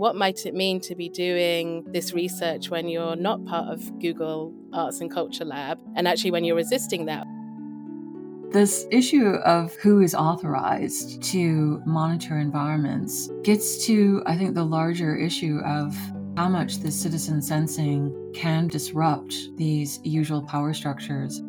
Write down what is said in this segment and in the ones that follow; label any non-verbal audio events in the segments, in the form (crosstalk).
what might it mean to be doing this research when you're not part of Google Arts and Culture Lab and actually when you're resisting that? This issue of who is authorized to monitor environments gets to, I think, the larger issue of how much the citizen sensing can disrupt these usual power structures.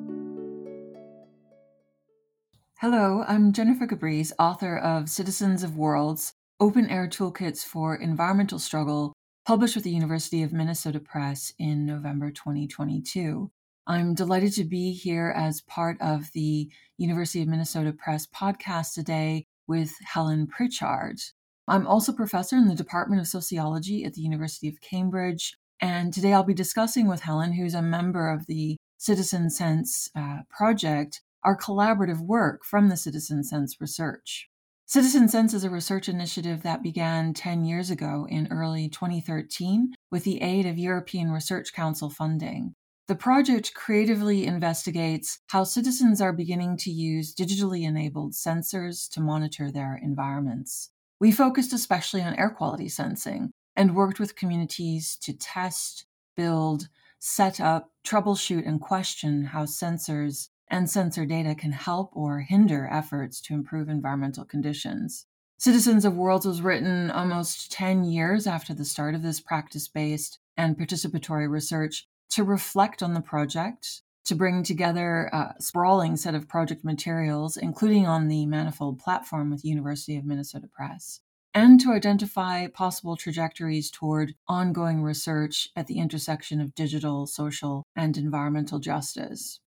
Hello, I'm Jennifer Gabrys, author of Citizens of Worlds Open Air Toolkits for Environmental Struggle, published with the University of Minnesota Press in November 2022. I'm delighted to be here as part of the University of Minnesota Press podcast today with Helen Pritchard. I'm also professor in the Department of Sociology at the University of Cambridge, and today I'll be discussing with Helen, who's a member of the Citizen Sense uh, project, our collaborative work from the Citizen Sense research. Citizen Sense is a research initiative that began 10 years ago in early 2013 with the aid of European Research Council funding. The project creatively investigates how citizens are beginning to use digitally enabled sensors to monitor their environments. We focused especially on air quality sensing and worked with communities to test, build, set up, troubleshoot, and question how sensors and sensor data can help or hinder efforts to improve environmental conditions. Citizens of Worlds was written almost 10 years after the start of this practice based and participatory research to reflect on the project, to bring together a sprawling set of project materials, including on the Manifold platform with University of Minnesota Press, and to identify possible trajectories toward ongoing research at the intersection of digital, social, and environmental justice.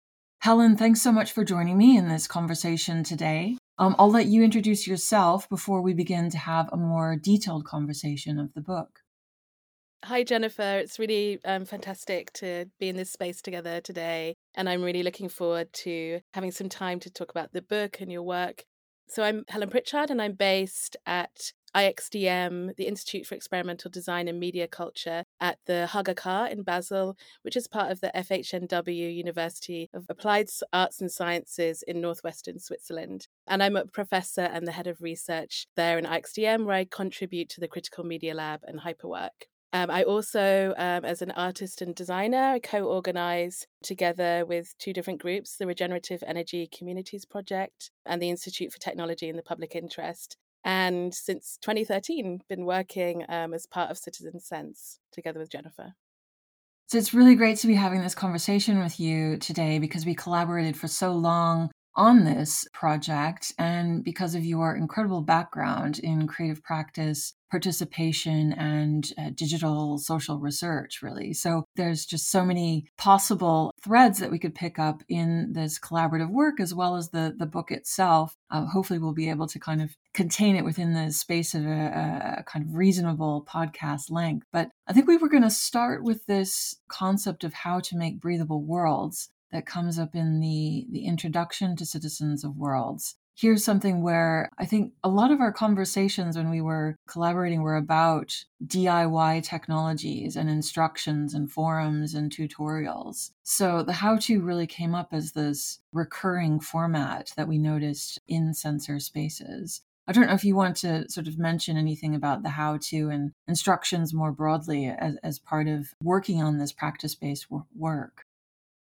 Helen, thanks so much for joining me in this conversation today. Um, I'll let you introduce yourself before we begin to have a more detailed conversation of the book. Hi, Jennifer. It's really um, fantastic to be in this space together today. And I'm really looking forward to having some time to talk about the book and your work. So, I'm Helen Pritchard, and I'm based at IXDM, the Institute for Experimental Design and Media Culture at the HGK in Basel, which is part of the FHNW University of Applied Arts and Sciences in northwestern Switzerland. And I'm a professor and the head of research there in IXDM, where I contribute to the Critical Media Lab and HyperWerk. Um, I also, um, as an artist and designer, I co organize together with two different groups the Regenerative Energy Communities Project and the Institute for Technology in the Public Interest and since 2013 been working um, as part of citizen sense together with jennifer. So it's really great to be having this conversation with you today because we collaborated for so long on this project and because of your incredible background in creative practice participation and uh, digital social research, really. So there's just so many possible threads that we could pick up in this collaborative work as well as the, the book itself. Uh, hopefully, we'll be able to kind of contain it within the space of a, a kind of reasonable podcast length. But I think we were going to start with this concept of how to make breathable worlds that comes up in the, the introduction to Citizens of Worlds here's something where I think a lot of our conversations when we were collaborating were about DIY technologies and instructions and forums and tutorials. So the how to really came up as this recurring format that we noticed in sensor spaces. I don't know if you want to sort of mention anything about the how to and instructions more broadly as, as part of working on this practice based work.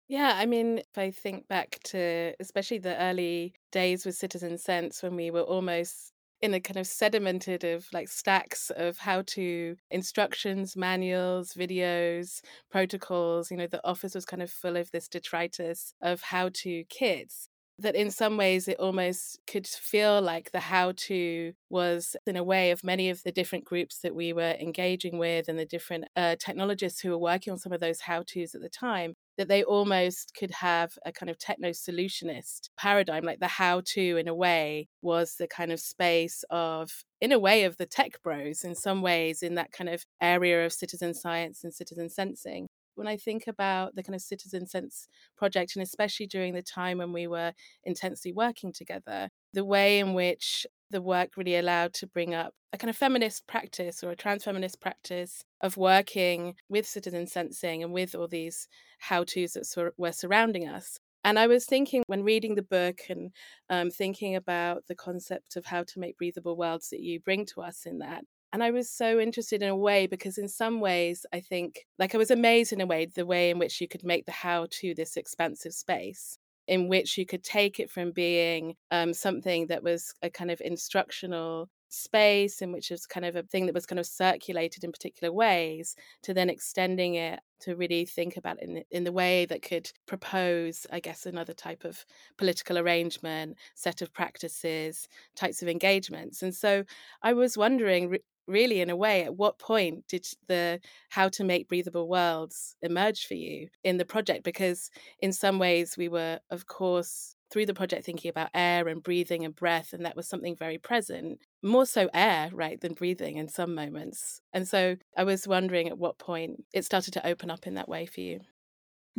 Yeah, I mean, if I think back to especially the early days with Citizen Sense when we were almost in a kind of sedimented of like stacks of how to instructions, manuals, videos, protocols, you know, the office was kind of full of this detritus of how to kits that in some ways it almost could feel like the how to was in a way of many of the different groups that we were engaging with and the different uh, technologists who were working on some of those how to's at the time that they almost could have a kind of techno solutionist paradigm like the how to in a way was the kind of space of in a way of the tech bros in some ways in that kind of area of citizen science and citizen sensing. When I think about the kind of Citizen Sense project, and especially during the time when we were intensely working together, the way in which the work really allowed to bring up a kind of feminist practice or a trans feminist practice of working with citizen sensing and with all these how to's that sur- were surrounding us. And I was thinking when reading the book and um, thinking about the concept of how to make breathable worlds that you bring to us in that, And I was so interested in a way because, in some ways, I think, like, I was amazed in a way the way in which you could make the how to this expansive space, in which you could take it from being um, something that was a kind of instructional space in which was kind of a thing that was kind of circulated in particular ways to then extending it to really think about it in, in the way that could propose i guess another type of political arrangement set of practices types of engagements. And so i was wondering really in a way at what point did the how to make breathable worlds emerge for you in the project? Because in some ways we were of course through the project thinking about air and breathing and breath and that was something very present more so air right than breathing in some moments. And so i was wondering at what point it started to open up in that way for you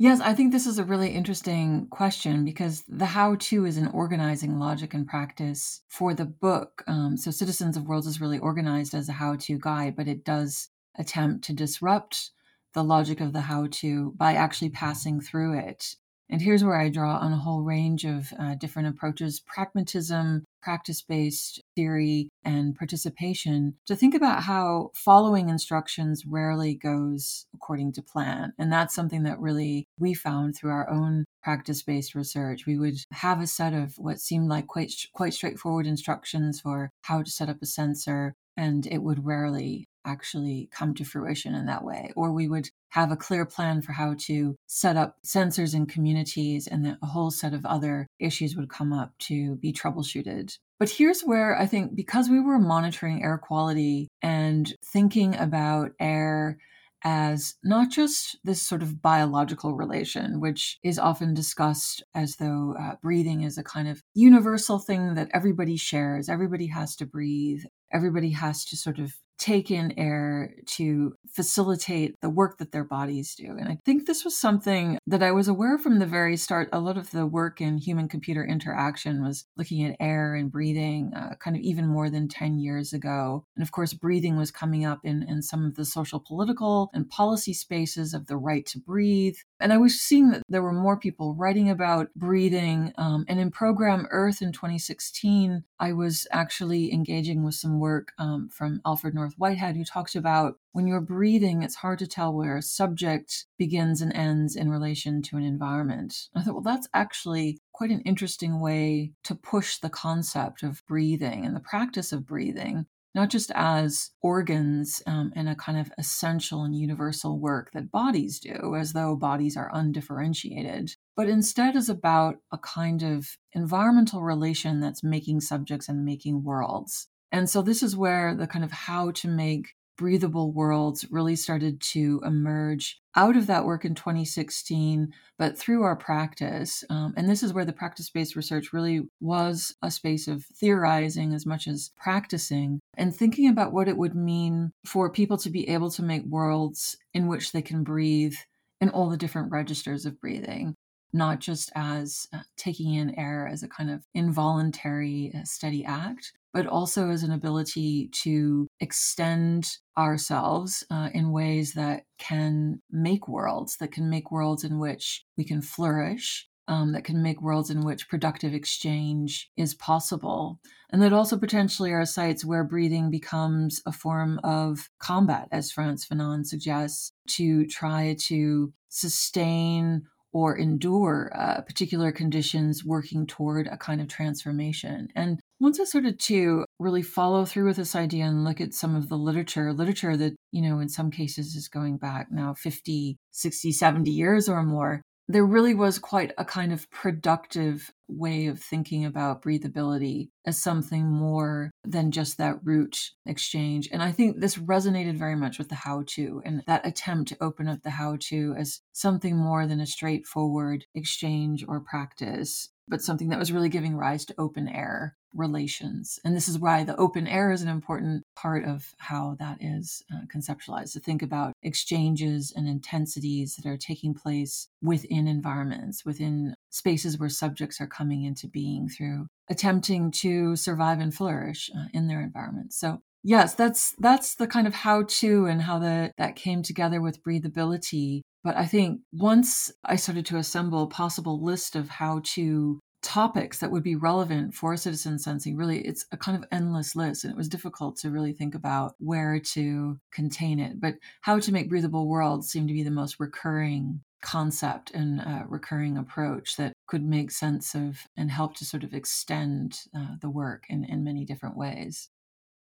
Yes, I think this is a really interesting question because the how to is an organizing logic and practice for the book. Um, so, Citizens of Worlds is really organized as a how to guide, but it does attempt to disrupt the logic of the how to by actually passing through it. And here's where I draw on a whole range of uh, different approaches pragmatism, practice based theory, and participation to think about how following instructions rarely goes according to plan. And that's something that really we found through our own practice based research. We would have a set of what seemed like quite, quite straightforward instructions for how to set up a sensor, and it would rarely actually come to fruition in that way. Or we would have a clear plan for how to set up sensors in communities, and that a whole set of other issues would come up to be troubleshooted. But here's where I think because we were monitoring air quality and thinking about air as not just this sort of biological relation, which is often discussed as though uh, breathing is a kind of universal thing that everybody shares. Everybody has to breathe. Everybody has to sort of take in air to facilitate the work that their bodies do. And I think this was something that I was aware from the very start. A lot of the work in human computer interaction was looking at air and breathing, uh, kind of even more than 10 years ago. And of course, breathing was coming up in, in some of the social, political, and policy spaces of the right to breathe. And I was seeing that there were more people writing about breathing. Um, and in program Earth in 2016, I was actually engaging with some work um, from Alfred North Whitehead, who talks about when you're breathing, it's hard to tell where a subject begins and ends in relation to an environment. I thought, well, that's actually quite an interesting way to push the concept of breathing and the practice of breathing not just as organs um, and a kind of essential and universal work that bodies do, as though bodies are undifferentiated, but instead is about a kind of environmental relation that's making subjects and making worlds. And so this is where the kind of how to make breathable worlds really started to emerge out of that work in 2016, but through our practice. Um, and this is where the practice based research really was a space of theorizing as much as practicing and thinking about what it would mean for people to be able to make worlds in which they can breathe in all the different registers of breathing not just as uh, taking in air as a kind of involuntary, uh, steady act, but also as an ability to extend ourselves uh, in ways that can make worlds, that can make worlds in which we can flourish. Um, that can make worlds in which productive exchange is possible. And that also potentially are sites where breathing becomes a form of combat, as Frantz Fanon suggests, to try to sustain or endure uh, particular conditions working toward a kind of transformation. And once I started to really follow through with this idea and look at some of the literature, literature that, you know, in some cases is going back now 50, 60, 70 years or more, there really was quite a kind of productive way of thinking about breathability as something more than just that root exchange. And I think this resonated very much with the how to and that attempt to open up the how to as something more than a straightforward exchange or practice, but something that was really giving rise to open air relations. And this is why the open air is an important part of how that is uh, conceptualized to think about exchanges and intensities that are taking place within environments, within spaces where subjects are coming into being through attempting to survive and flourish uh, in their environment. So yes that's that's the kind of how to and how the that came together with breathability but i think once i started to assemble a possible list of how to topics that would be relevant for citizen sensing really it's a kind of endless list and it was difficult to really think about where to contain it. But how to make breathable worlds seemed to be the most recurring concept and uh, recurring approach that could make sense of and help to sort of extend uh, the work in, in many different ways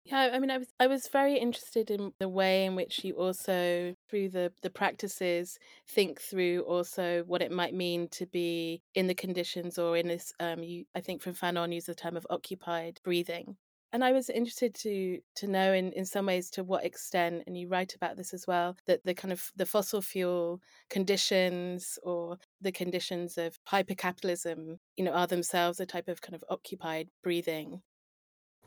yeah, I mean, I was I was very interested in the way in which you also, through the the practices, think through also what it might mean to be in the conditions or in this. Um, you, I think from Fanon used the term of occupied breathing, and I was interested to to know in in some ways to what extent, and you write about this as well, that the kind of the fossil fuel conditions or the conditions of hypercapitalism, you know, are themselves a type of kind of occupied breathing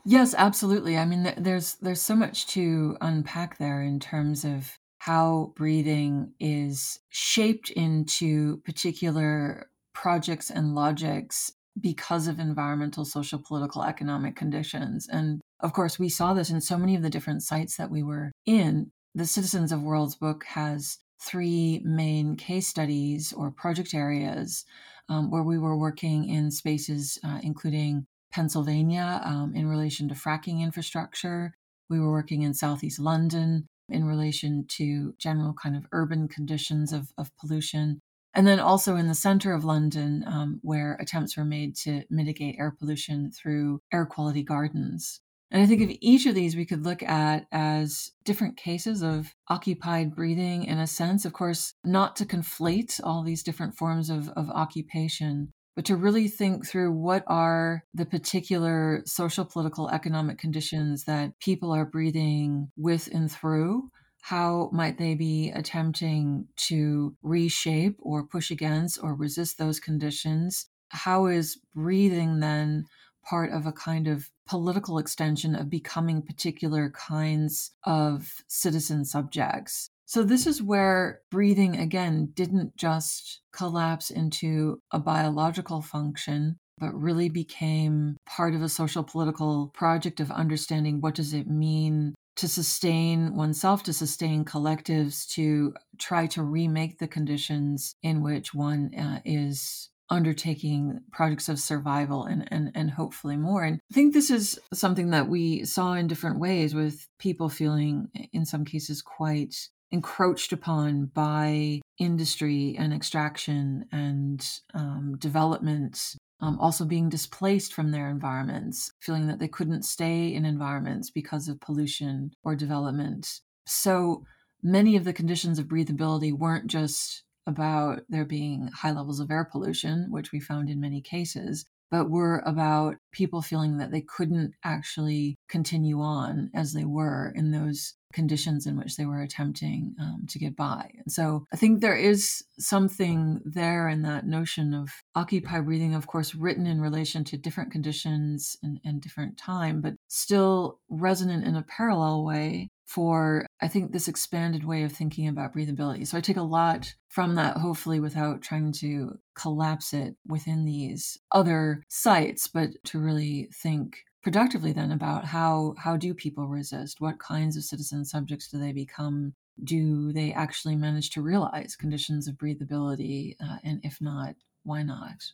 Yes, absolutely. I mean, there's there's so much to unpack there in terms of how breathing is shaped into particular projects and logics because of environmental, social, political, economic conditions. And of course, we saw this in so many of the different sites that we were in. The Citizens of Worlds book has three main case studies or project areas um, where we were working in spaces, uh, including Pennsylvania um, in relation to fracking infrastructure. We were working in Southeast London in relation to general kind of urban conditions of, of pollution. And then also in the center of London, um, where attempts were made to mitigate air pollution through air quality gardens. And I think of each of these we could look at as different cases of occupied breathing in a sense. Of course, not to conflate all these different forms of, of occupation, but to really think through what are the particular social, political, economic conditions that people are breathing with and through. How might they be attempting to reshape or push against or resist those conditions? How is breathing then part of a kind of political extension of becoming particular kinds of citizen subjects? So, this is where breathing again didn't just collapse into a biological function, but really became part of a social political project of understanding what does it mean to sustain oneself, to sustain collectives, to try to remake the conditions in which one uh, is undertaking projects of survival and, and and hopefully more. And i think this is something that we saw in different ways with people feeling in some cases quite encroached upon by industry and extraction and um, development, um, also being displaced from their environments, feeling that they couldn't stay in environments because of pollution or development. So many of the conditions of breathability weren't just about there being high levels of air pollution, which we found in many cases, but were about people feeling that they couldn't actually continue on as they were in those conditions in which they were attempting um, to get by. And so I think there is something there in that notion of occupy breathing, of course, written in relation to different conditions and, and different time, but still resonant in a parallel way for I think this expanded way of thinking about breathability. So I take a lot from that, hopefully, without trying to collapse it within these other sites, but to really think productively then about how how do people resist? What kinds of citizen subjects do they become? Do they actually manage to realize conditions of breathability uh, and if not why not?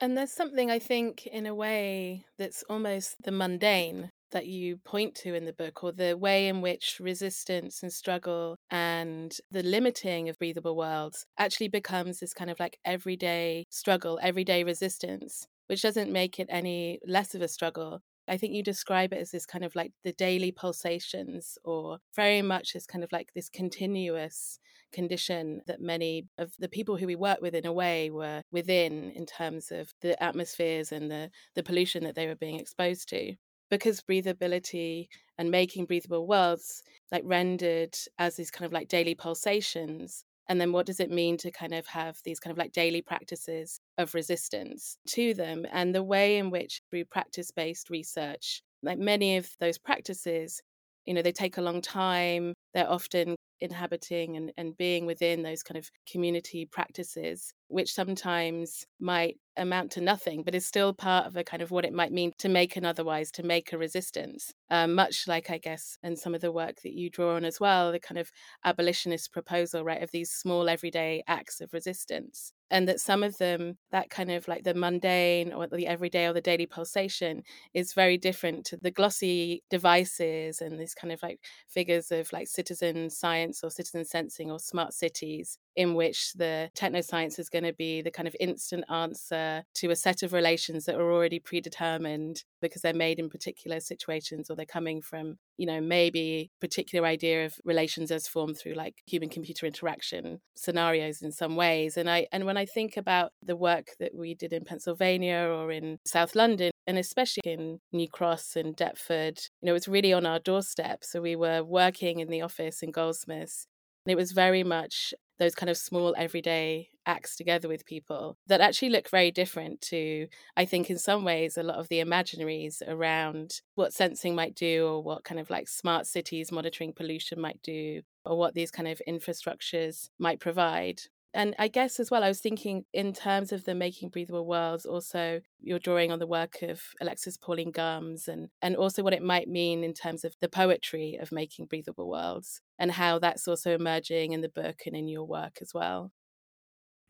And there's something i think in a way that's almost the mundane that you point to in the book, or the way in which resistance and struggle and the limiting of breathable worlds actually becomes this kind of like everyday struggle, everyday resistance which doesn't make it any less of a struggle. I think you describe it as this kind of like the daily pulsations, or very much as kind of like this continuous condition that many of the people who we work with, in a way, were within in terms of the atmospheres and the, the pollution that they were being exposed to. Because breathability and making breathable worlds like rendered as these kind of like daily pulsations and then what does it mean to kind of have these kind of like daily practices of resistance to them? And the way in which, through practice based research, like many of those practices, you know, they take a long time. They're often inhabiting and, and being within those kind of community practices, which sometimes might amount to nothing, but is still part of a kind of what it might mean to make an otherwise, to make a resistance. Um, much like, I guess, and some of the work that you draw on as well, the kind of abolitionist proposal, right, of these small everyday acts of resistance. And that some of them that kind of like the mundane or the everyday or the daily pulsation is very different to the glossy devices and these kind of like figures of like citizen science or citizen sensing or smart cities in which the technoscience is going to be the kind of instant answer to a set of relations that are already predetermined because they're made in particular situations or they're coming from you know maybe particular idea of relations as formed through like human computer interaction scenarios in some ways. And i and when i think about the work that we did in pennsylvania or in south london and especially in new cross and deptford you know it was really on our doorstep. So we were working in the office in goldsmiths. And it was very much those kind of small everyday acts together with people that actually look very different to, I think, in some ways, a lot of the imaginaries around what sensing might do or what kind of like smart cities monitoring pollution might do or what these kind of infrastructures might provide and I guess as well, I was thinking in terms of the making breathable worlds, also you're drawing on the work of Alexis Pauline Gumbs and and also what it might mean in terms of the poetry of making breathable worlds and how that's also emerging in the book and in your work as well.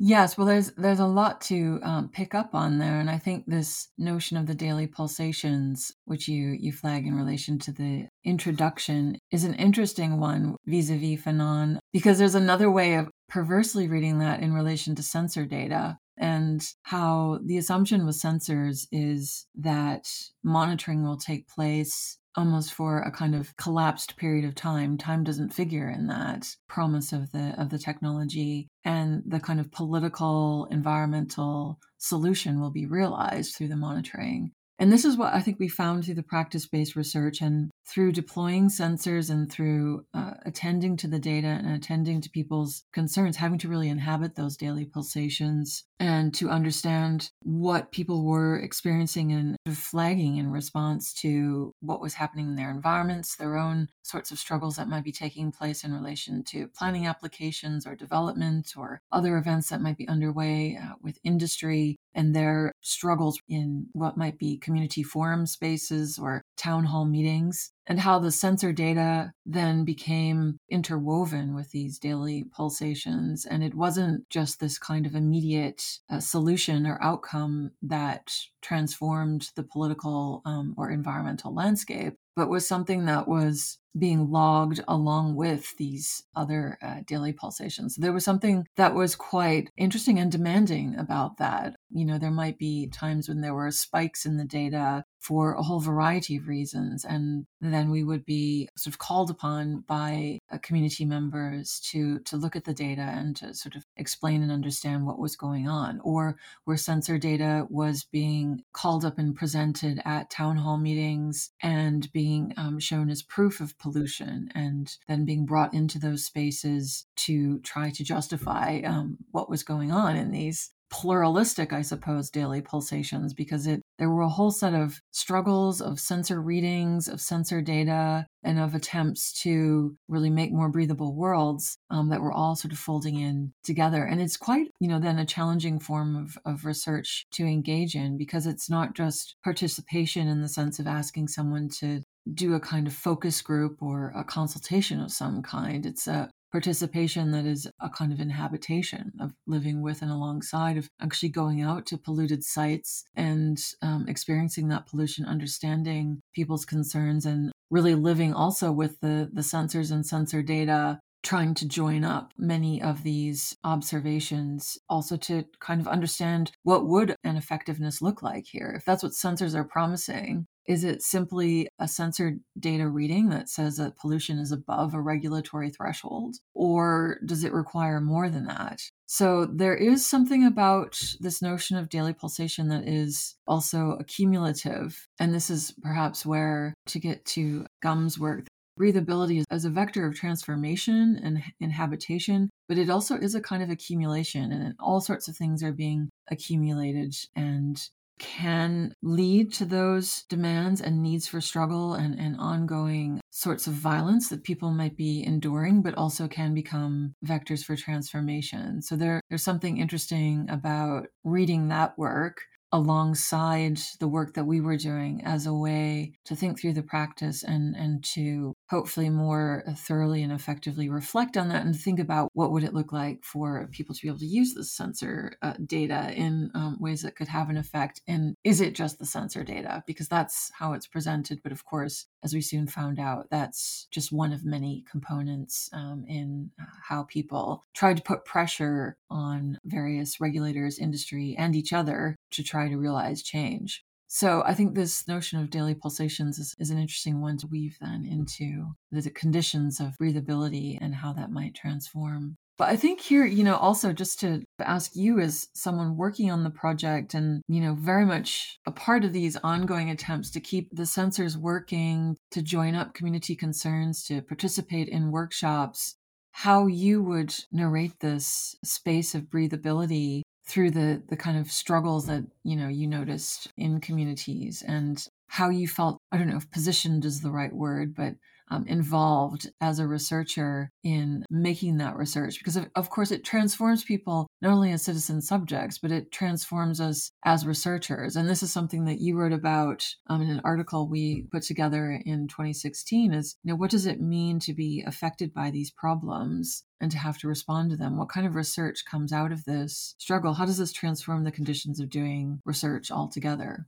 Yes, well, there's there's a lot to um, pick up on there, and I think this notion of the daily pulsations, which you you flag in relation to the introduction, is an interesting one vis-a-vis Fanon, because there's another way of perversely reading that in relation to sensor data, and how the assumption with sensors is that monitoring will take place almost for a kind of collapsed period of time. Time doesn't figure in that promise of the of the technology and the kind of political environmental solution will be realized through the monitoring and this is what I think we found through the practice based research and through deploying sensors and through uh, attending to the data and attending to people's concerns, having to really inhabit those daily pulsations and to understand what people were experiencing and flagging in response to what was happening in their environments, their own sorts of struggles that might be taking place in relation to planning applications or development or other events that might be underway uh, with industry and their struggles in what might be community forum spaces or town hall meetings, and how the sensor data then became interwoven with these daily pulsations. And it wasn't just this kind of immediate uh, solution or outcome that transformed the political um, or environmental landscape, but was something that was being logged along with these other uh, daily pulsations. There was something that was quite interesting and demanding about that. You know, there might be times when there were spikes in the data for a whole variety of reasons. And then we would be sort of called upon by community members to, to look at the data and to sort of explain and understand what was going on, or where sensor data was being called up and presented at town hall meetings and being um, shown as proof of pollution, and then being brought into those spaces to try to justify um, what was going on in these pluralistic, I suppose, daily pulsations because it there were a whole set of struggles of sensor readings, of sensor data, and of attempts to really make more breathable worlds um, that were all sort of folding in together. And it's quite, you know, then a challenging form of, of research to engage in because it's not just participation in the sense of asking someone to do a kind of focus group or a consultation of some kind. It's a participation that is a kind of inhabitation of living with and alongside of actually going out to polluted sites and um, experiencing that pollution understanding people's concerns and really living also with the the sensors and sensor data trying to join up many of these observations also to kind of understand what would an effectiveness look like here if that's what sensors are promising is it simply a sensor data reading that says that pollution is above a regulatory threshold? Or does it require more than that? So there is something about this notion of daily pulsation that is also accumulative. And this is perhaps where, to get to Gumbs' work, breathability as a vector of transformation and inhabitation, but it also is a kind of accumulation, and all sorts of things are being accumulated and can lead to those demands and needs for struggle and, and ongoing sorts of violence that people might be enduring, but also can become vectors for transformation. So there, there's something interesting about reading that work alongside the work that we were doing as a way to think through the practice and and to hopefully more thoroughly and effectively reflect on that and think about what would it look like for people to be able to use the sensor uh, data in um, ways that could have an effect? And is it just the sensor data? Because that's how it's presented but of course as we soon found out that's just one of many components um, in uh, how people tried to put pressure on various regulators industry and each other to try to realize change so I think this notion of daily pulsations is, is, an interesting one to weave then into the conditions of breathability and how that might transform. But I think here, you know, also just to ask you as someone working on the project and, you know, very much a part of these ongoing attempts to keep the sensors working, to join up community concerns, to participate in workshops, how you would narrate this space of breathability through the the kind of struggles that you know you noticed in communities and how you felt i don't know if positioned is the right word but um, involved as a researcher in making that research because of, of course it transforms people not only as citizen subjects but it transforms us as researchers. And this is something that you wrote about um, in an article we put together in 2016 is you know what does it mean to be affected by these problems and to have to respond to them? What kind of research comes out of this struggle? How does this transform the conditions of doing research altogether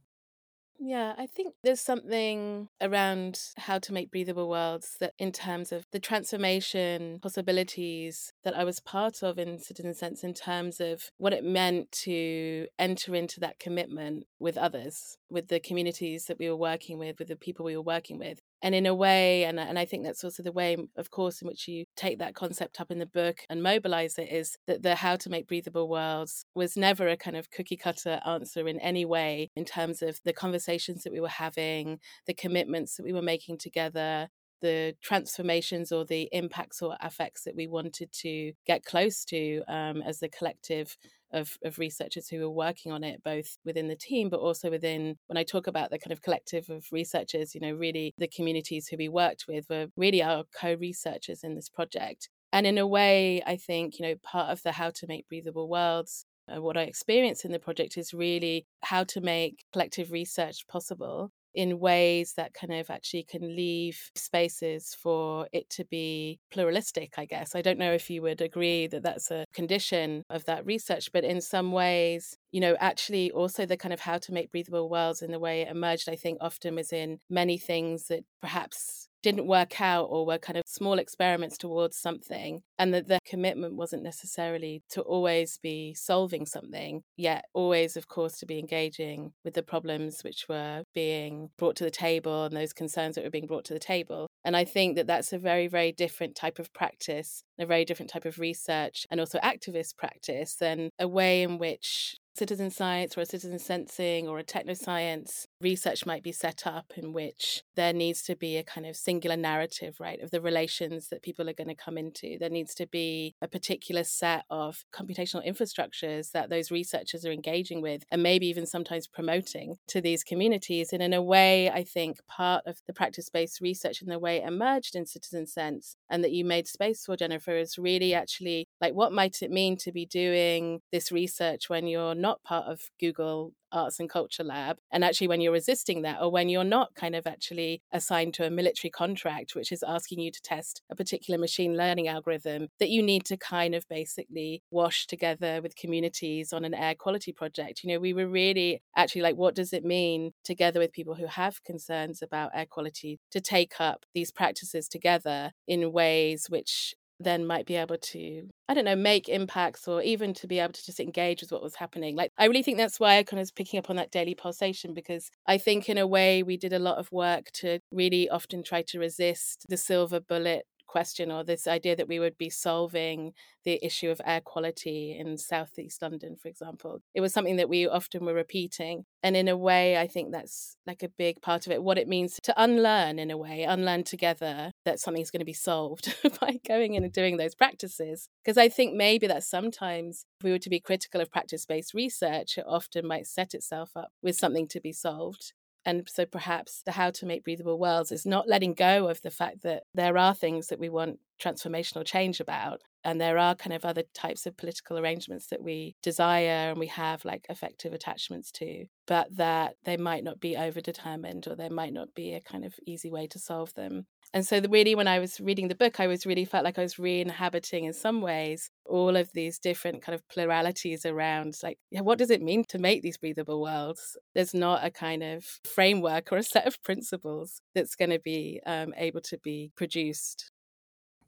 yeah, I think there's something around how to make breathable worlds that, in terms of the transformation possibilities that I was part of in Citizen Sense, in terms of what it meant to enter into that commitment with others, with the communities that we were working with, with the people we were working with, and in a way and, and i think that's also the way of course in which you take that concept up in the book and mobilize it is that the how to make breathable worlds was never a kind of cookie cutter answer in any way in terms of the conversations that we were having the commitments that we were making together the transformations or the impacts or effects that we wanted to get close to um, as a collective of, of researchers who were working on it, both within the team, but also within, when I talk about the kind of collective of researchers, you know, really the communities who we worked with were really our co researchers in this project. And in a way, I think, you know, part of the How to Make Breathable Worlds uh, what I experienced in the project is really how to make collective research possible in ways that kind of actually can leave spaces for it to be pluralistic, I guess. I don't know if you would agree that that's a condition of that research, but in some ways, you know, actually also the kind of how to make breathable worlds in the way it emerged, I think often was in many things that perhaps didn't work out or were kind of small experiments towards something and that the commitment wasn't necessarily to always be solving something yet always of course to be engaging with the problems which were being brought to the table and those concerns that were being brought to the table. And i think that that's a very very different type of practice a very different type of research and also activist practice than a way in which citizen science or a citizen sensing or a technoscience research might be set up in which there needs to be a kind of singular narrative, right, of the relations that people are going to come into. There needs to be a particular set of computational infrastructures that those researchers are engaging with and maybe even sometimes promoting to these communities. And in a way, I think part of the practice based research and the way it emerged in Citizen Sense and that you made space for, Jennifer, is really actually like what might it mean to be doing this research when you're not part of Google Arts and Culture Lab, and actually when you're resisting that, or when you're not kind of actually assigned to a military contract, which is asking you to test a particular machine learning algorithm, that you need to kind of basically wash together with communities on an air quality project. You know, we were really actually like, what does it mean together with people who have concerns about air quality to take up these practices together in ways which then might be able to i don't know make impacts or even to be able to just engage with what was happening. Like i really think that's why i kind of was picking up on that daily pulsation because i think in a way we did a lot of work to really often try to resist the silver bullet question or this idea that we would be solving the issue of air quality in southeast London, for example. It was something that we often were repeating. And in a way, I think that's like a big part of it, what it means to unlearn in a way, unlearn together that something's going to be solved (laughs) by going in and doing those practices. Because I think maybe that sometimes if we were to be critical of practice based research, it often might set itself up with something to be solved. And so perhaps the how to make breathable worlds is not letting go of the fact that there are things that we want transformational change about. And there are kind of other types of political arrangements that we desire and we have like effective attachments to, but that they might not be overdetermined or there might not be a kind of easy way to solve them. And so, the, really, when I was reading the book, I was really felt like I was re inhabiting in some ways all of these different kind of pluralities around like, yeah, what does it mean to make these breathable worlds? There's not a kind of framework or a set of principles that's going to be um, able to be produced.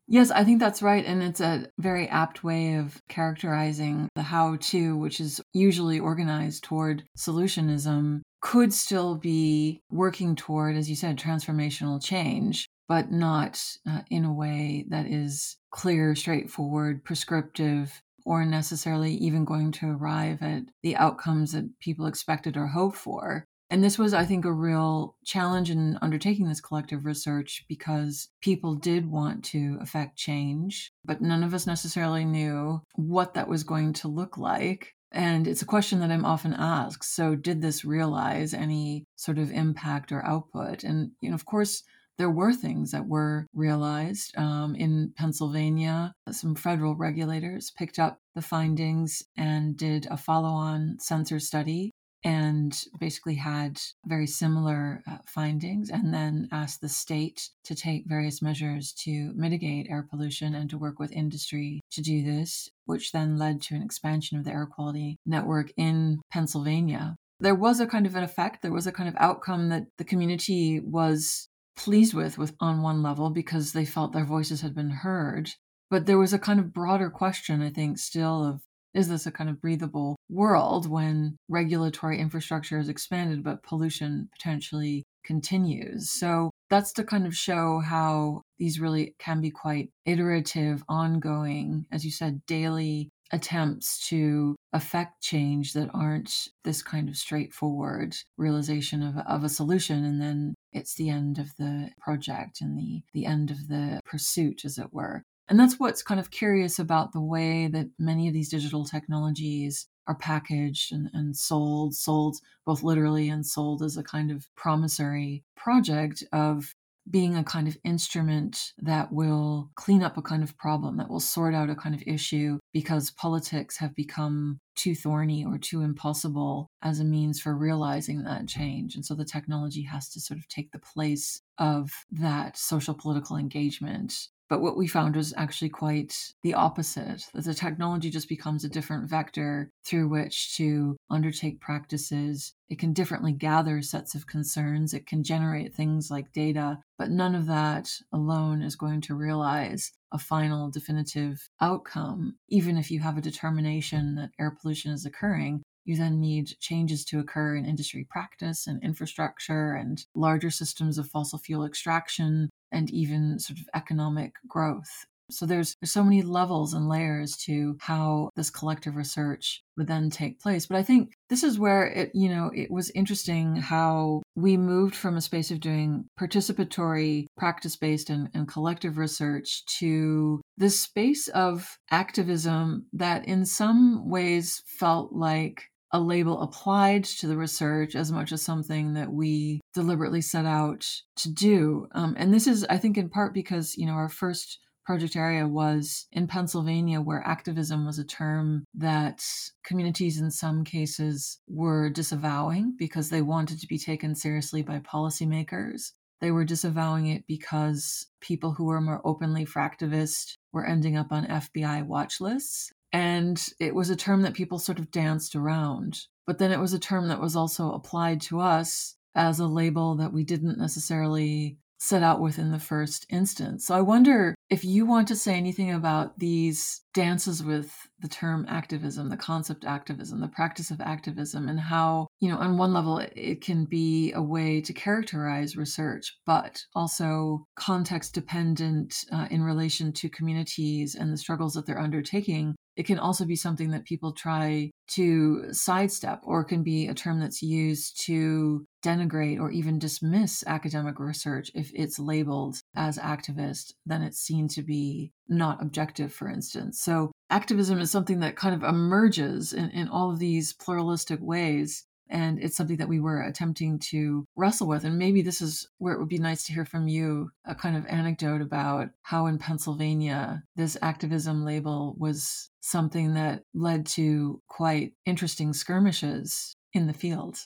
Yes, I think that's right. And it's a very apt way of characterizing the how to, which is usually organized toward solutionism, could still be working toward, as you said, transformational change but not uh, in a way that is clear, straightforward, prescriptive, or necessarily even going to arrive at the outcomes that people expected or hoped for. And this was, I think, a real challenge in undertaking this collective research because people did want to affect change, but none of us necessarily knew what that was going to look like. And it's a question that I'm often asked. So, did this realize any sort of impact or output? And, you know, of course, there were things that were realized. Um, in Pennsylvania, some federal regulators picked up the findings and did a follow on sensor study and basically had very similar uh, findings and then asked the state to take various measures to mitigate air pollution and to work with industry to do this, which then led to an expansion of the air quality network in Pennsylvania. There was a kind of an effect, there was a kind of outcome that the community was pleased with, with on one level because they felt their voices had been heard. But there was a kind of broader question, I think, still of is this a kind of breathable world when regulatory infrastructure is expanded but pollution potentially continues? So that's to kind of show how these really can be quite iterative, ongoing, as you said, daily attempts to affect change that aren't this kind of straightforward realization of, of a solution and then it's the end of the project and the the end of the pursuit as it were. And that's what's kind of curious about the way that many of these digital technologies are packaged and, and sold, sold both literally and sold as a kind of promissory project of being a kind of instrument that will clean up a kind of problem, that will sort out a kind of issue because politics have become too thorny or too impossible as a means for realizing that change. And so the technology has to sort of take the place of that social political engagement but what we found was actually quite the opposite that the technology just becomes a different vector through which to undertake practices. It can differently gather sets of concerns, it can generate things like data, but none of that alone is going to realize a final definitive outcome. Even if you have a determination that air pollution is occurring, you then need changes to occur in industry practice and infrastructure and larger systems of fossil fuel extraction and even sort of economic growth. So there's, there's so many levels and layers to how this collective research would then take place. But I think this is where it, you know, it was interesting how we moved from a space of doing participatory, practice-based and, and collective research to this space of activism that in some ways felt like a label applied to the research as much as something that we deliberately set out to do. Um, and this is, I think, in part because, you know, our first project area was in Pennsylvania, where activism was a term that communities in some cases were disavowing because they wanted to be taken seriously by policymakers. They were disavowing it because people who were more openly fractivist were ending up on FBI watch lists. And it was a term that people sort of danced around. But then it was a term that was also applied to us as a label that we didn't necessarily set out with in the first instance. So I wonder if you want to say anything about these dances with the term activism, the concept activism, the practice of activism, and how, you know, on one level, it can be a way to characterize research, but also context dependent uh, in relation to communities and the struggles that they're undertaking it can also be something that people try to sidestep, or can be a term that's used to denigrate or even dismiss academic research if it's labeled as activist, then it's seen to be not objective, for instance. So, activism is something that kind of emerges in, in all of these pluralistic ways. And it's something that we were attempting to wrestle with. And maybe this is where it would be nice to hear from you a kind of anecdote about how in Pennsylvania this activism label was something that led to quite interesting skirmishes in the field.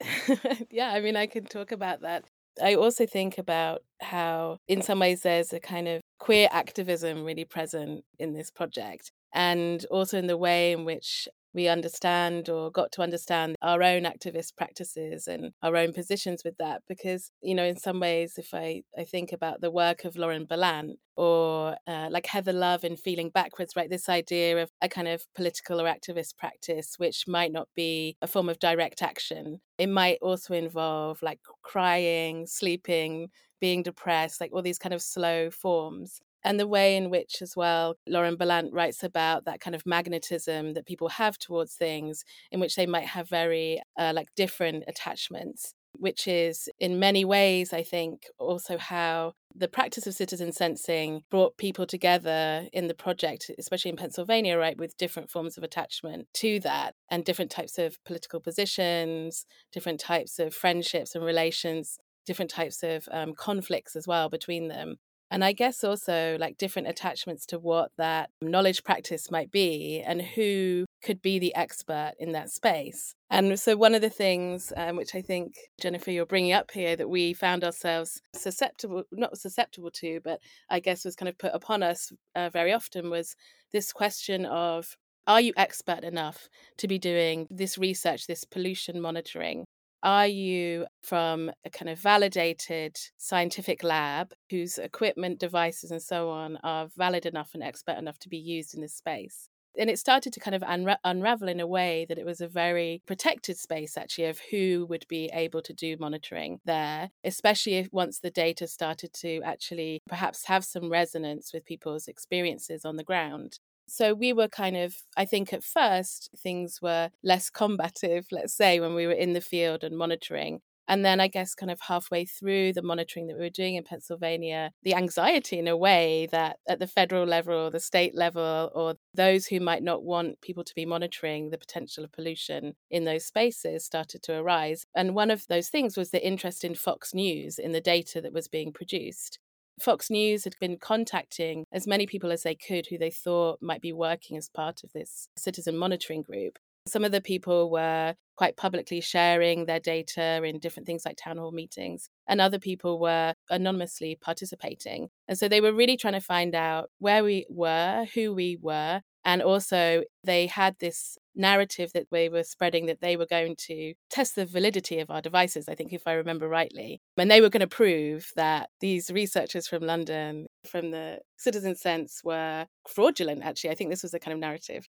(laughs) yeah, I mean, I can talk about that. I also think about how, in some ways, there's a kind of queer activism really present in this project, and also in the way in which we understand or got to understand our own activist practices and our own positions with that because you know in some ways if i, I think about the work of lauren berlant or uh, like heather love in feeling backwards right? This idea of a kind of political or activist practice which might not be a form of direct action. It might also involve like crying sleeping being depressed like all these kind of slow forms and the way in which as well lauren berlant writes about that kind of magnetism that people have towards things in which they might have very uh, like different attachments which is in many ways i think also how the practice of citizen sensing brought people together in the project especially in pennsylvania right with different forms of attachment to that and different types of political positions different types of friendships and relations different types of um, conflicts as well between them and I guess also like different attachments to what that knowledge practice might be and who could be the expert in that space. And so, one of the things um, which I think, Jennifer, you're bringing up here that we found ourselves susceptible, not susceptible to, but I guess was kind of put upon us uh, very often was this question of are you expert enough to be doing this research, this pollution monitoring? Are you from a kind of validated scientific lab whose equipment, devices, and so on are valid enough and expert enough to be used in this space? And it started to kind of unra- unravel in a way that it was a very protected space, actually, of who would be able to do monitoring there, especially if once the data started to actually perhaps have some resonance with people's experiences on the ground. So we were kind of, I think at first things were less combative, let's say, when we were in the field and monitoring. And then I guess kind of halfway through the monitoring that we were doing in Pennsylvania, the anxiety in a way that at the federal level or the state level, or those who might not want people to be monitoring the potential of pollution in those spaces started to arise. And one of those things was the interest in Fox News in the data that was being produced. Fox News had been contacting as many people as they could who they thought might be working as part of this citizen monitoring group. Some of the people were quite publicly sharing their data in different things like town hall meetings, and other people were anonymously participating. And so they were really trying to find out where we were, who we were, and also they had this narrative that we were spreading that they were going to test the validity of our devices, I think, if I remember rightly. And they were going to prove that these researchers from London, from the Citizen Sense, were fraudulent, actually. I think this was a kind of narrative.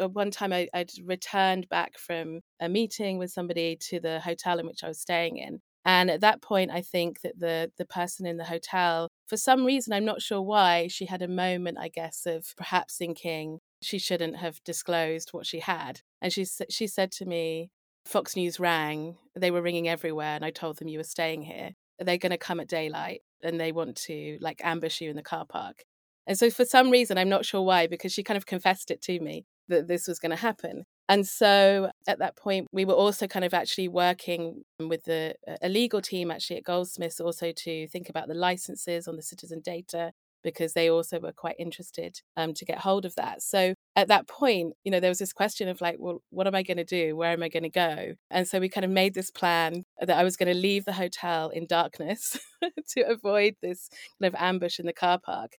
Uh, one time I, I'd returned back from a meeting with somebody to the hotel in which I was staying in. And at that point, I think that the the person in the hotel, for some reason, I'm not sure why, she had a moment, I guess, of perhaps thinking, she shouldn't have disclosed what she had. And she she said to me, Fox News rang. They were ringing everywhere, and I told them you were staying here. They're going to come at daylight, and they want to like ambush you in the car park. And so, for some reason, I'm not sure why, because she kind of confessed it to me that this was going to happen. And so at that point, we were also kind of actually working with the a legal team actually at Goldsmiths also to think about the licenses on the citizen data because they also were quite interested um, to get hold of that. So at that point, you know, there was this question of like, well, what am I going to do? Where am I going to go? And so we kind of made this plan that I was going to leave the hotel in darkness (laughs) to avoid this kind of ambush in the car park.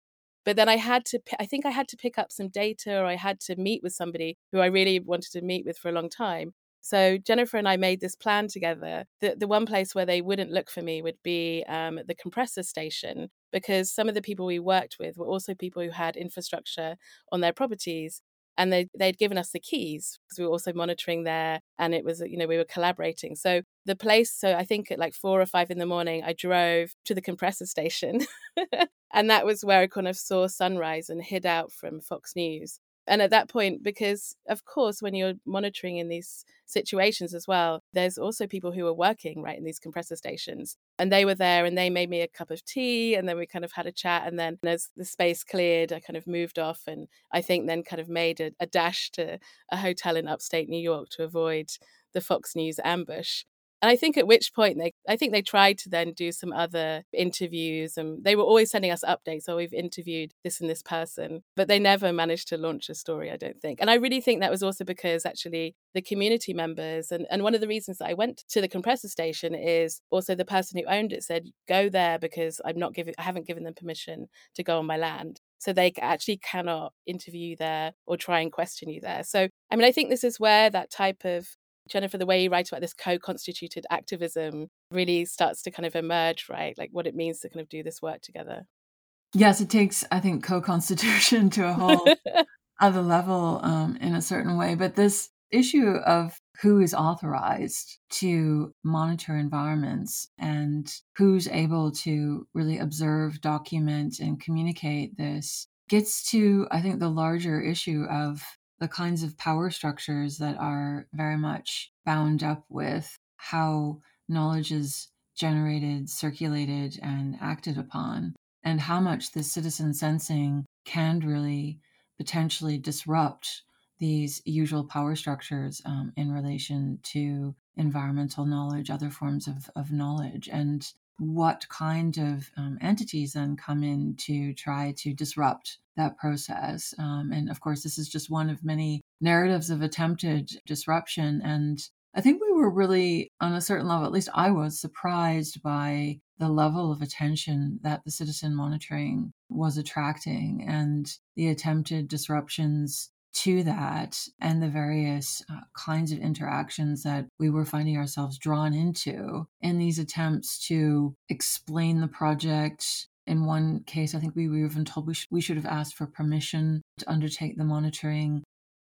But then I had to, I think I had to pick up some data or I had to meet with somebody who I really wanted to meet with for a long time. So Jennifer and I made this plan together. The, the one place where they wouldn't look for me would be um, the compressor station, because some of the people we worked with were also people who had infrastructure on their properties. And they, they'd given us the keys because we were also monitoring there and it was, you know, we were collaborating. So the place, so I think at like four or five in the morning, I drove to the compressor station. (laughs) and that was where I kind of saw sunrise and hid out from Fox News and at that point because of course when you're monitoring in these situations as well there's also people who are working right in these compressor stations and they were there and they made me a cup of tea and then we kind of had a chat and then as the space cleared i kind of moved off and i think then kind of made a, a dash to a hotel in upstate new york to avoid the Fox News ambush. And I think at which point they, I think they tried to then do some other interviews and they were always sending us updates. So we've interviewed this and this person, but they never managed to launch a story, I don't think. And I really think that was also because actually the community members, and, and one of the reasons that I went to the compressor station is also the person who owned it said, go there because I'm not giving, I haven't given them permission to go on my land. So they actually cannot interview there or try and question you there. So, I mean, I think this is where that type of Jennifer, the way you write about this co constituted activism really starts to kind of emerge, right? Like what it means to kind of do this work together. Yes, it takes, I think, co constitution (laughs) to a whole (laughs) other level um, in a certain way. But this issue of who is authorized to monitor environments and who's able to really observe, document, and communicate this gets to, I think, the larger issue of the kinds of power structures that are very much bound up with how knowledge is generated, circulated, and acted upon, and how much this citizen sensing can really potentially disrupt these usual power structures um, in relation to environmental knowledge, other forms of, of knowledge, and what kind of um, entities then come in to try to disrupt that process. Um, and of course, this is just one of many narratives of attempted disruption. And I think we were really, on a certain level, at least I was surprised by the level of attention that the citizen monitoring was attracting and the attempted disruptions to that and the various uh, kinds of interactions that we were finding ourselves drawn into in these attempts to explain the project. In one case, I think we were even told we, sh- we should have asked for permission to undertake the monitoring.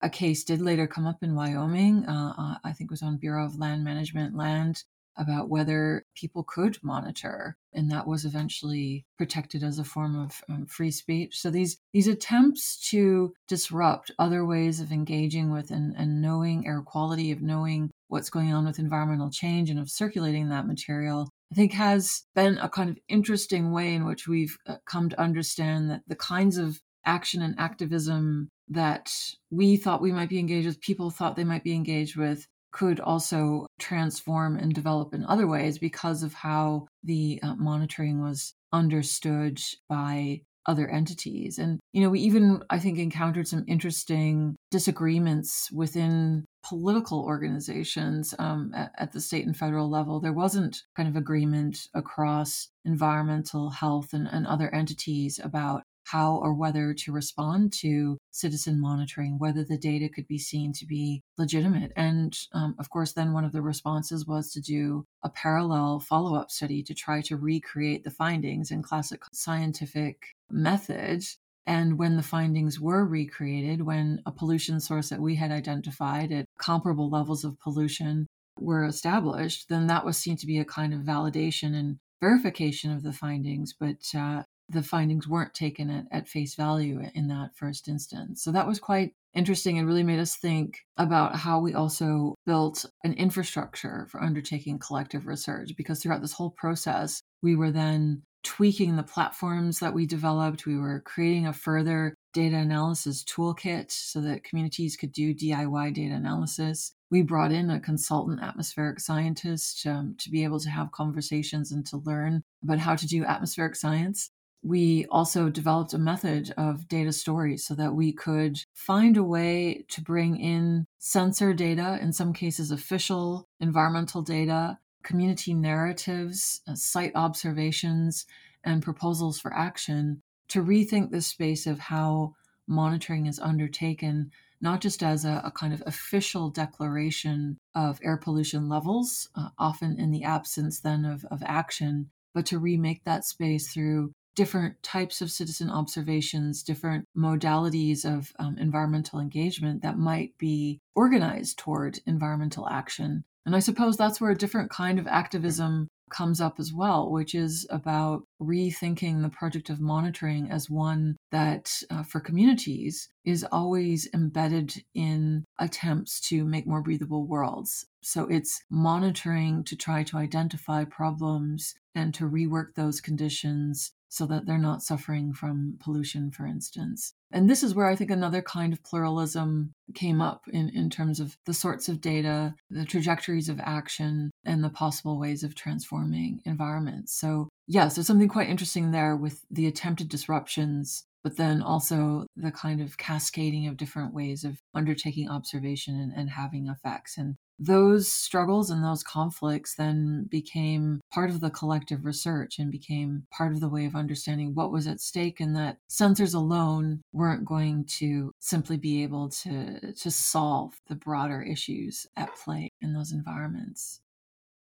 A case did later come up in Wyoming. Uh, uh, I think it was on Bureau of Land Management land about whether people could monitor and that was eventually protected as a form of um, free speech. So these these attempts to disrupt other ways of engaging with and, and knowing air quality of knowing what's going on with environmental change and of circulating that material I think has been a kind of interesting way in which we've uh, come to understand that the kinds of action and activism that we thought we might be engaged with, people thought they might be engaged with, could also transform and develop in other ways because of how the uh, monitoring was understood by other entities. And, you know, we even, I think, encountered some interesting disagreements within political organizations um, at, at, the state and federal level. There wasn't kind of agreement across environmental health and, and other entities about how or whether to respond to citizen monitoring, whether the data could be seen to be legitimate. And um, of course, then one of the responses was to do a parallel follow up study to try to recreate the findings in classic scientific methods. And when the findings were recreated, when a pollution source that we had identified at comparable levels of pollution were established, then that was seen to be a kind of validation and verification of the findings. But uh, the findings weren't taken at, at face value in that first instance. So that was quite interesting and really made us think about how we also built an infrastructure for undertaking collective research because throughout this whole process, we were then tweaking the platforms that we developed. We were creating a further data analysis toolkit so that communities could do DIY data analysis. We brought in a consultant atmospheric scientist um, to be able to have conversations and to learn about how to do atmospheric science we also developed a method of data stories so that we could find a way to bring in sensor data, in some cases, official environmental data, community narratives, uh, site observations, and proposals for action to rethink the space of how monitoring is undertaken, not just as a, a kind of official declaration of air pollution levels, uh, often in the absence then of, of action, but to remake that space through different types of citizen observations, different modalities of um, environmental engagement that might be organized toward environmental action. And I suppose that's where a different kind of activism comes up as well, which is about rethinking the project of monitoring as one that, uh, for communities, is always embedded in attempts to make more breathable worlds. So it's monitoring to try to identify problems and to rework those conditions so that they're not suffering from pollution, for instance. And this is where I think another kind of pluralism came up in, in terms of the sorts of data, the trajectories of action, and the possible ways of transforming environments. So, yes, there's something quite interesting there with the attempted disruptions but then also the kind of cascading of different ways of undertaking observation and, and having effects. And those struggles and those conflicts then became part of the collective research and became part of the way of understanding what was at stake and that sensors alone weren't going to simply be able to to solve the broader issues at play in those environments.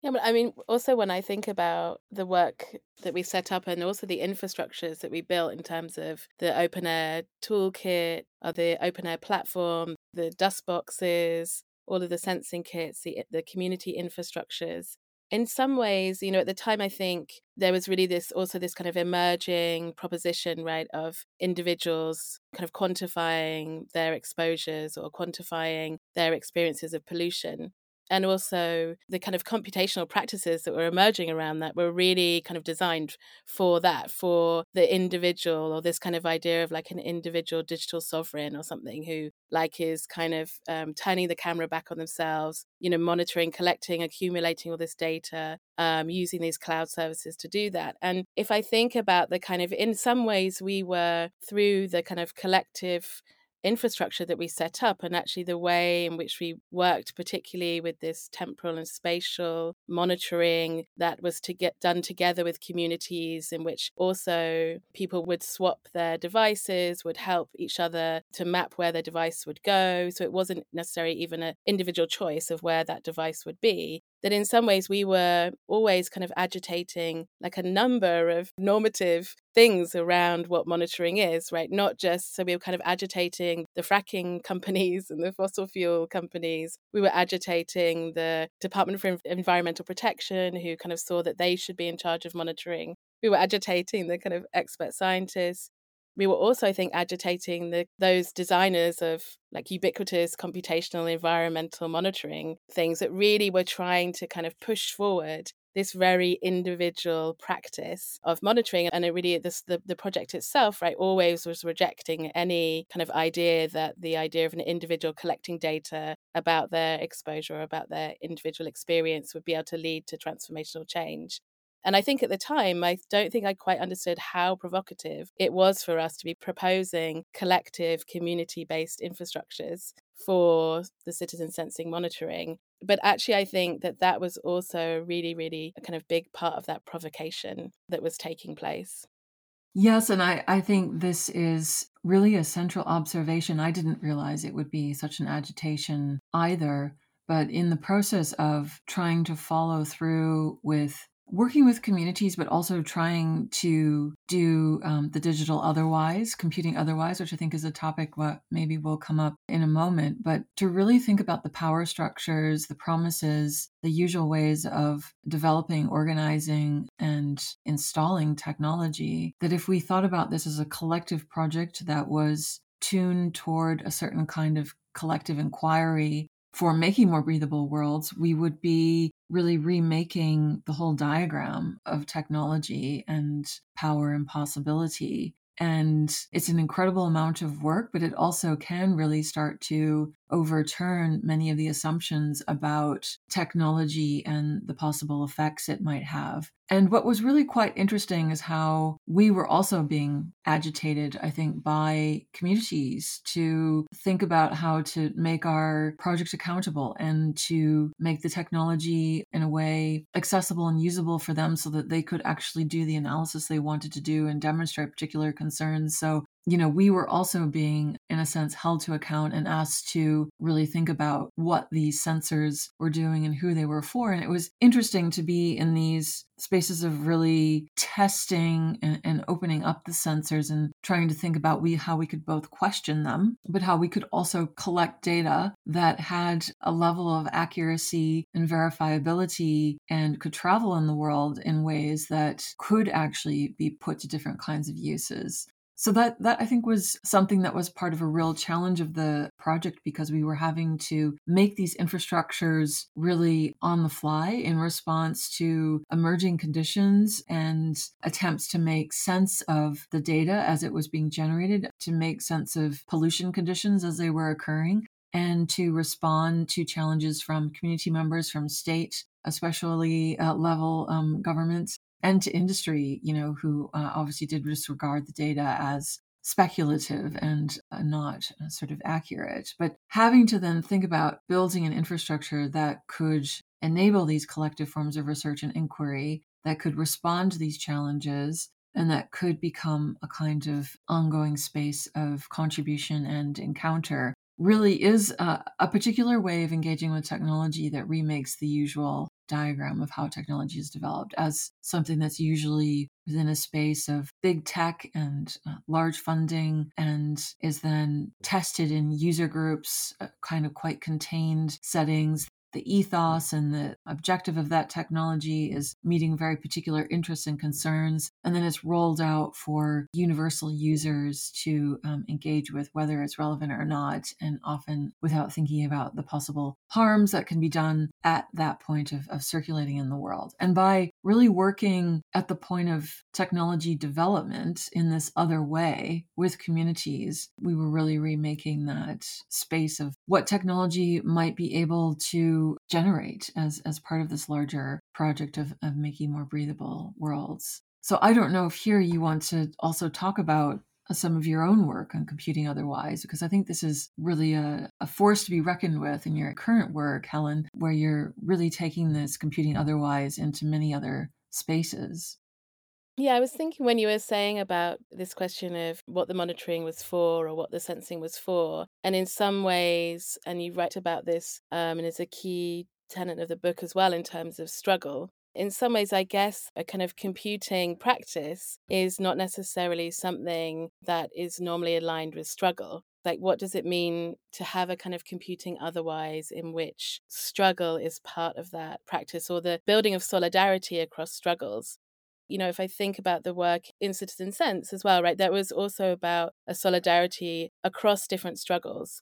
Yeah, but I mean, also when I think about the work that we set up and also the infrastructures that we built in terms of the open air toolkit, or the open air platform, the dust boxes, all of the sensing kits, the eh, the community infrastructures. In some ways, you know, at the time, I think there was really this also this kind of emerging proposition, right, of individuals kind of quantifying their exposures or quantifying their experiences of pollution and also the kind of computational practices that were emerging around that were really kind of designed for that for the individual or this kind of idea of like an individual digital sovereign or something who like is kind of um, turning the camera back on themselves you know monitoring collecting accumulating all this data um, using these cloud services to do that. And if i think about the kind of in some ways we were through the kind of collective infrastructure that we set up and actually the way in which we worked particularly with this temporal and spatial monitoring that was to get done together with communities in which also people would swap their devices would help each other to map where their device would go. So it wasn't necessarily even an individual choice of where that device would be that in some ways we were always kind of agitating like a number of normative things around what monitoring is, right? Not just so we were kind of agitating the fracking (laughs) companies and the fossil fuel companies. We were agitating the Department for Environmental Protection, who kind of saw that they should be in charge of monitoring. We were agitating the kind of expert scientists we were also, I think, agitating the, those designers of like ubiquitous computational environmental monitoring things that really were trying to kind of push forward this very individual practice of monitoring. And it really this the, the project itself right always was rejecting any kind of idea that the idea of an individual collecting data about their exposure about their individual experience would be able to lead to transformational change and I think at the time, I don't think I quite understood how provocative it was for us to be proposing collective community based infrastructures for the citizen sensing monitoring. But actually, I think that that was also really, really a kind of big part of that provocation that was taking place. Yes, and I, I think this is really a central observation. I didn't realize it would be such an agitation either. But in the process of trying to follow through with working with communities, but also trying to do um, the digital otherwise, computing otherwise, which I think is a topic what maybe will come up in a moment. But to really think about the power structures, the promises, the usual ways of developing, organizing, and installing technology, that if we thought about this as a collective project that was tuned toward a certain kind of collective inquiry for making more breathable worlds, we would be really remaking the whole diagram of technology and power and possibility. And it's an incredible amount of work, but it also can really start to overturn many of the assumptions about technology and the possible effects it might have. And what was really quite interesting is how we were also being agitated, I think, by communities to think about how to make our projects accountable and to make the technology in a way accessible and usable for them so that they could actually do the analysis they wanted to do and demonstrate particular concerns. So you know, we were also being, in a sense, held to account and asked to really think about what these sensors were doing and who they were for. And it was interesting to be in these spaces of really testing and, and opening up the sensors and trying to think about we how we could both question them, but how we could also collect data that had a level of accuracy and verifiability and could travel in the world in ways that could actually be put to different kinds of uses. So that that I think was something that was part of a real challenge of the project because we were having to make these infrastructures really on the fly in response to emerging conditions and attempts to make sense of the data as it was being generated, to make sense of pollution conditions as they were occurring, and to respond to challenges from community members, from state, especially uh, level um, governments, and to industry, you know, who uh, obviously did disregard the data as speculative and uh, not uh, sort of accurate. But having to then think about building an infrastructure that could enable these collective forms of research and inquiry, that could respond to these challenges, and that could become a kind of ongoing space of contribution and encounter really is a, a, particular way of engaging with technology that remakes the usual diagram of how technology is developed as something that's usually within a space of big tech and uh, large funding and is then tested in user groups, uh, kind of quite contained settings the ethos and the objective of that technology is meeting very particular interests and concerns. And then it's rolled out for universal users to um, engage with, whether it's relevant or not, and often without thinking about the possible harms that can be done at that point of, of circulating in the world. And by really working at the point of technology development in this other way with communities, we were really remaking that space of what technology might be able to generate as as part of this larger project of, of making more breathable worlds. So I don't know if here you want to also talk about uh, some of your own work on computing otherwise, because I think this is really a, a, force to be reckoned with in your current work, Helen, where you're really taking this computing otherwise into many other spaces. Yeah, I was thinking when you were saying about this question of what the monitoring was for or what the sensing was for. And in some ways, and you write about this, um, and it's a key tenet of the book as well in terms of struggle. In some ways, I guess a kind of computing practice is not necessarily something that is normally aligned with struggle. Like, what does it mean to have a kind of computing otherwise in which struggle is part of that practice or the building of solidarity across struggles? You know, if I think about the work in Citizen Sense as well, right, that was also about a solidarity across different struggles.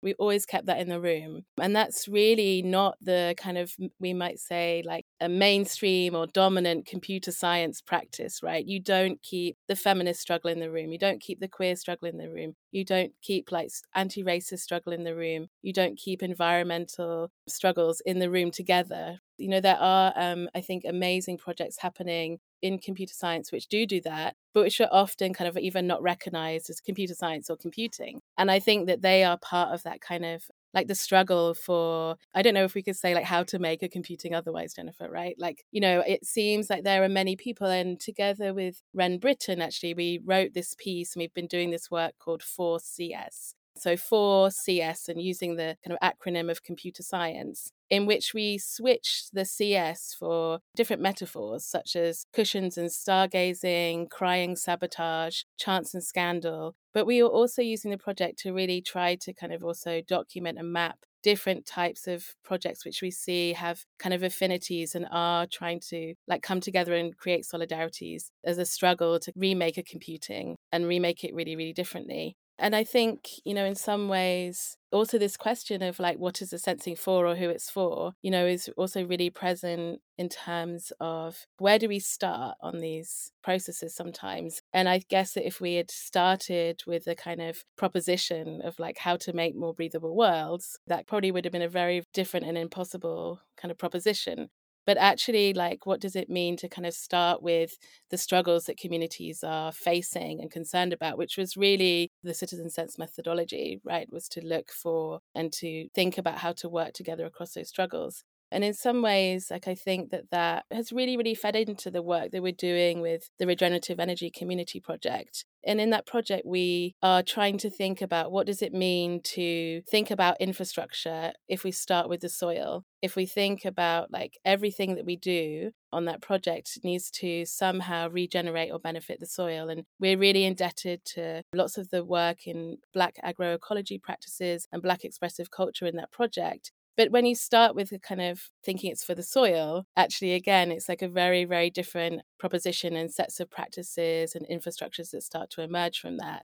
We always kept that in the room. And that's really not the kind of, we might say, like a mainstream or dominant computer science practice, right? You don't keep the feminist struggle in the room. You don't keep the queer struggle in the room. You don't keep like anti racist struggle in the room. You don't keep environmental struggles in the room together. You know, there are, um, I think, amazing projects happening in computer science which do do that, but which are often kind of even not recognized as computer science or computing. And I think that they are part of that kind of like the struggle for i don't know if we could say like how to make a computing otherwise jennifer right like you know it seems like there are many people and together with ren britton actually we wrote this piece and we've been doing this work called 4cs so for CS and using the kind of acronym of computer science, in which we switched the CS for different metaphors such as cushions and stargazing, crying sabotage, chance and scandal. But we were also using the project to really try to kind of also document and map different types of projects which we see have kind of affinities and are trying to like come together and create solidarities as a struggle to remake a computing and remake it really really differently and I think, you know, in some ways, also this question of like, what is the sensing for or who it's for, you know, is also really present in terms of where do we start on these processes sometimes. And I guess that if we had started with a kind of proposition of like how to make more breathable worlds, that probably would have been a very different and impossible kind of proposition but actually like what does it mean to kind of start with the struggles that communities are facing and concerned about which was really the citizen sense methodology right was to look for and to think about how to work together across those struggles and in some ways, like I think that that has really, really fed into the work that we're doing with the Regenerative Energy Community Project. And in that project, we are trying to think about what does it mean to think about infrastructure if we start with the soil. If we think about like everything that we do on that project needs to somehow regenerate or benefit the soil. And we're really indebted to lots of the work in Black agroecology practices and Black expressive culture in that project But when you start with kind of thinking it's for the soil, actually, again, it's like a very, very different proposition and sets of practices and infrastructures that start to emerge from that.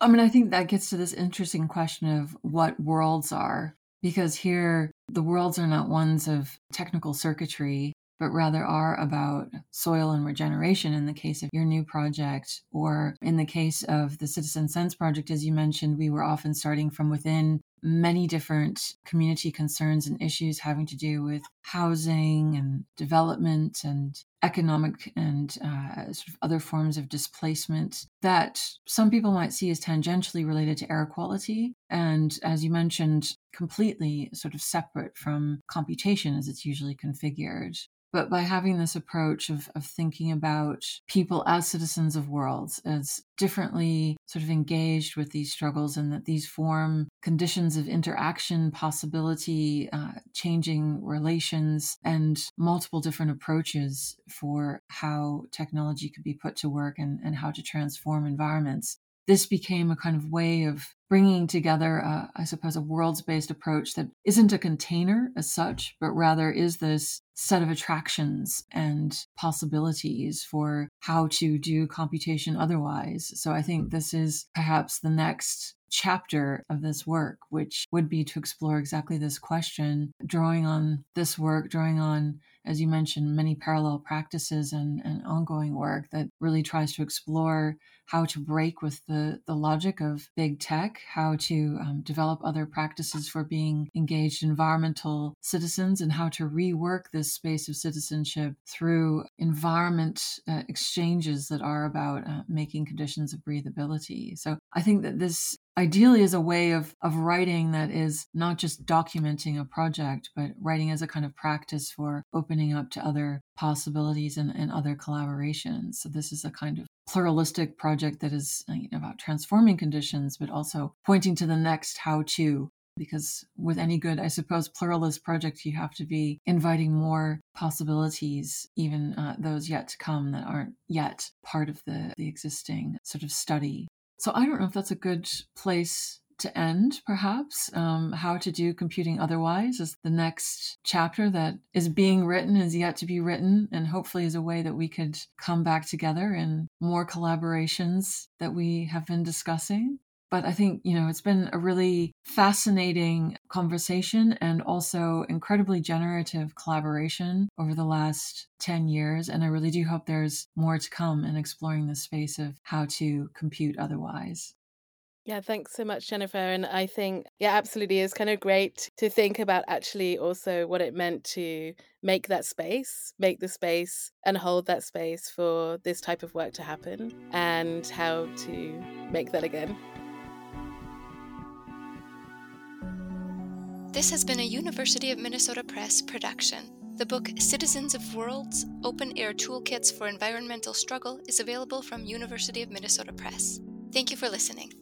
I mean, I think that gets to this interesting question of what worlds are, because here the worlds are not ones of technical circuitry, but rather are about soil and regeneration in the case of your new project, or in the case of the Citizen Sense project, as you mentioned, we were often starting from within many different community concerns and issues having to do with housing and development and economic and uh, sort of other forms of displacement that some people might see as tangentially related to air quality. And as you mentioned, completely sort of separate from computation as it's usually configured. But by having this approach of, of thinking about people as citizens of worlds, as differently sort of engaged with these struggles, and that these form conditions of interaction, possibility, uh, changing relations, and multiple different approaches for how technology could be put to work and, and how to transform environments this became a kind of way of bringing together, I suppose, a worlds based approach that isn't a container as such, but rather is this set of attractions and possibilities for how to do computation otherwise. So I think this is perhaps the next chapter of this work, which would be to explore exactly this question, drawing on this work, drawing on as you mentioned, many parallel practices and, and ongoing work that really tries to explore how to break with the, the logic of big tech, how to um, develop other practices for being engaged environmental citizens, and how to rework this space of citizenship through environment uh, exchanges that are about uh, making conditions of breathability. So I think that this ideally is a way of of writing that is not just documenting a project but writing as a kind of practice for opening up to other possibilities and, and other collaborations so this is a kind of pluralistic project that is uh, you know, about transforming conditions but also pointing to the next how to because with any good i suppose pluralist project you have to be inviting more possibilities even uh, those yet to come that aren't yet part of the, the existing sort of study. So I don't know if that's a good place to end, perhaps. Um, how to do computing otherwise is the next chapter that is being written, is yet to be written, and hopefully is a way that we could come back together in more collaborations that we have been discussing. But I think, you know, it's been a really fascinating conversation and also incredibly generative collaboration over the last 10 years. And I really do hope there's more to come in exploring the space of how to compute otherwise. Yeah, thanks so much, Jennifer. And I think, yeah, absolutely, it's kind of great to think about actually also what it meant to make that space, make the space and hold that space for this type of work to happen, and how to make that again. This has been a University of Minnesota Press production. The book Citizens of Worlds Open Air Toolkits for Environmental Struggle is available from University of Minnesota Press. Thank you for listening.